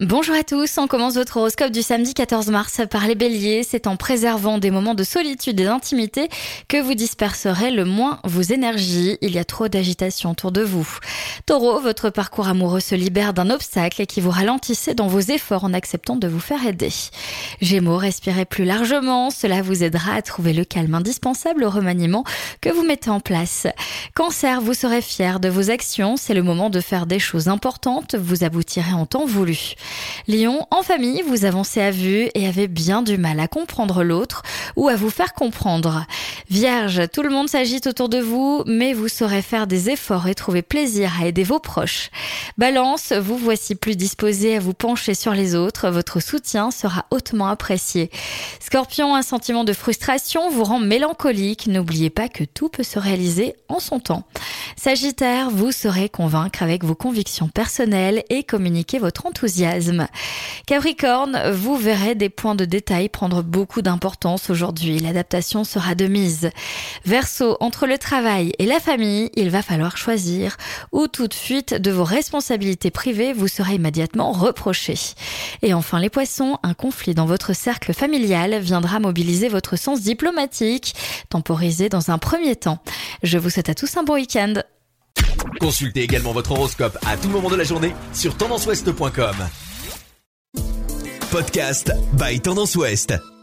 Bonjour à tous, on commence votre horoscope du samedi 14 mars par les béliers. C'est en préservant des moments de solitude et d'intimité que vous disperserez le moins vos énergies. Il y a trop d'agitation autour de vous. Taureau, votre parcours amoureux se libère d'un obstacle qui vous ralentissait dans vos efforts en acceptant de vous faire aider. Gémeaux, respirez plus largement, cela vous aidera à trouver le calme indispensable au remaniement que vous mettez en place. Cancer, vous serez fier de vos actions, c'est le moment de faire des choses importantes, vous aboutirez en temps voulu. Lion, en famille, vous avancez à vue et avez bien du mal à comprendre l'autre ou à vous faire comprendre. Vierge, tout le monde s'agite autour de vous, mais vous saurez faire des efforts et trouver plaisir à aider vos proches. Balance, vous voici plus disposé à vous pencher sur les autres, votre soutien sera hautement apprécié. Scorpion, un sentiment de frustration vous rend mélancolique, n'oubliez pas que tout peut se réaliser en son temps. Sagittaire, vous saurez convaincre avec vos convictions personnelles et communiquer votre enthousiasme. Capricorne, vous verrez des points de détail prendre beaucoup d'importance aujourd'hui. L'adaptation sera de mise. Verseau, entre le travail et la famille, il va falloir choisir ou toute fuite de vos responsabilités privées vous sera immédiatement reprochée. Et enfin les poissons, un conflit dans votre cercle familial viendra mobiliser votre sens diplomatique, temporisé dans un premier temps. Je vous souhaite à tous un bon week-end. Consultez également votre horoscope à tout moment de la journée sur tendanceouest.com. Podcast by Tendance Ouest.